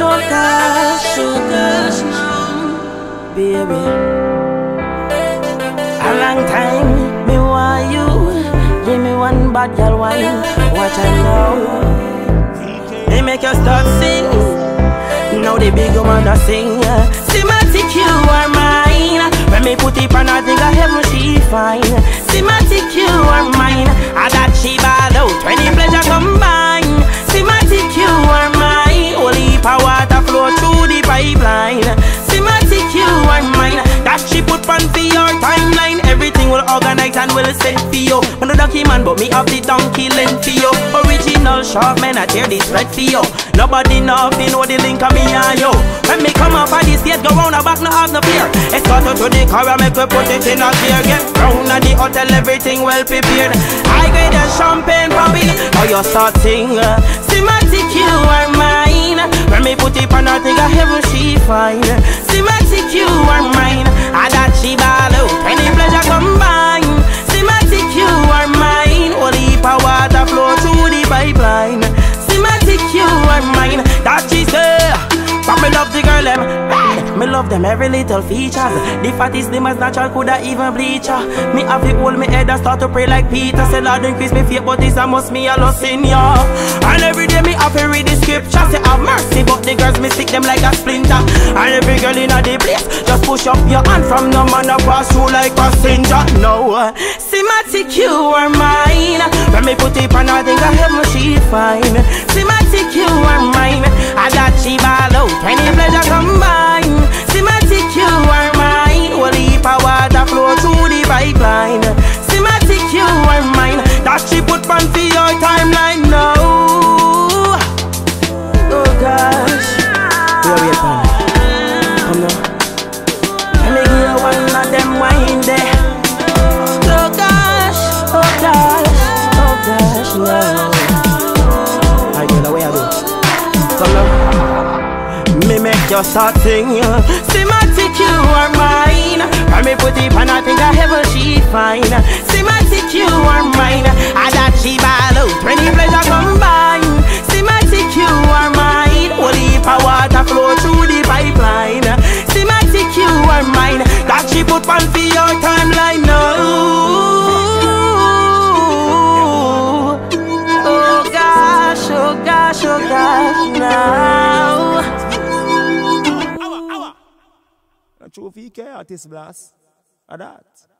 gosh, now, baby. A long time, me want you. Give me one bad girl wine. Watch I know. They make you start sing. Now the big woman a sing. Symatic, you are and will send for you. Man the donkey man, but me have the donkey length for you. Original sharp man, I tear this red for you. Nobody if know the link of me and you. When me come up on the stage, go round the back, no have no fear. Escort her to the car, I make we put it in a gear. Get round at the hotel, everything well prepared. I grade and champagne popping. Now you start sing. Symatic, you are mine. When me put it on a thing, I heaven she fine. Are. That she say. But me love the girl them. Me love them every little features. The fattest them as natural coulda even bleach her. Me have it hold me head and start to pray like Peter. Say Lord increase me faith, but this a must me a lost in ya. And every day me have to read the scripture. Say have mercy, but the girls me stick them like a splinter. And every girl in a the place just push up your hand from no man a pass through like passenger. No, uh, Symatic you are mine. When me put it on, I think I have my she fine. Symatic you are mine. I got she ball out when the pleasure come Symatic you start sing. Symatic, you are mine. When me put it on, I think I heaven she fine. Symatic, you are mine. I that she ball out when the pleasure combine. Symatic, you are mine. Holy power to flow through the pipeline. A trophy care artist blast. A that.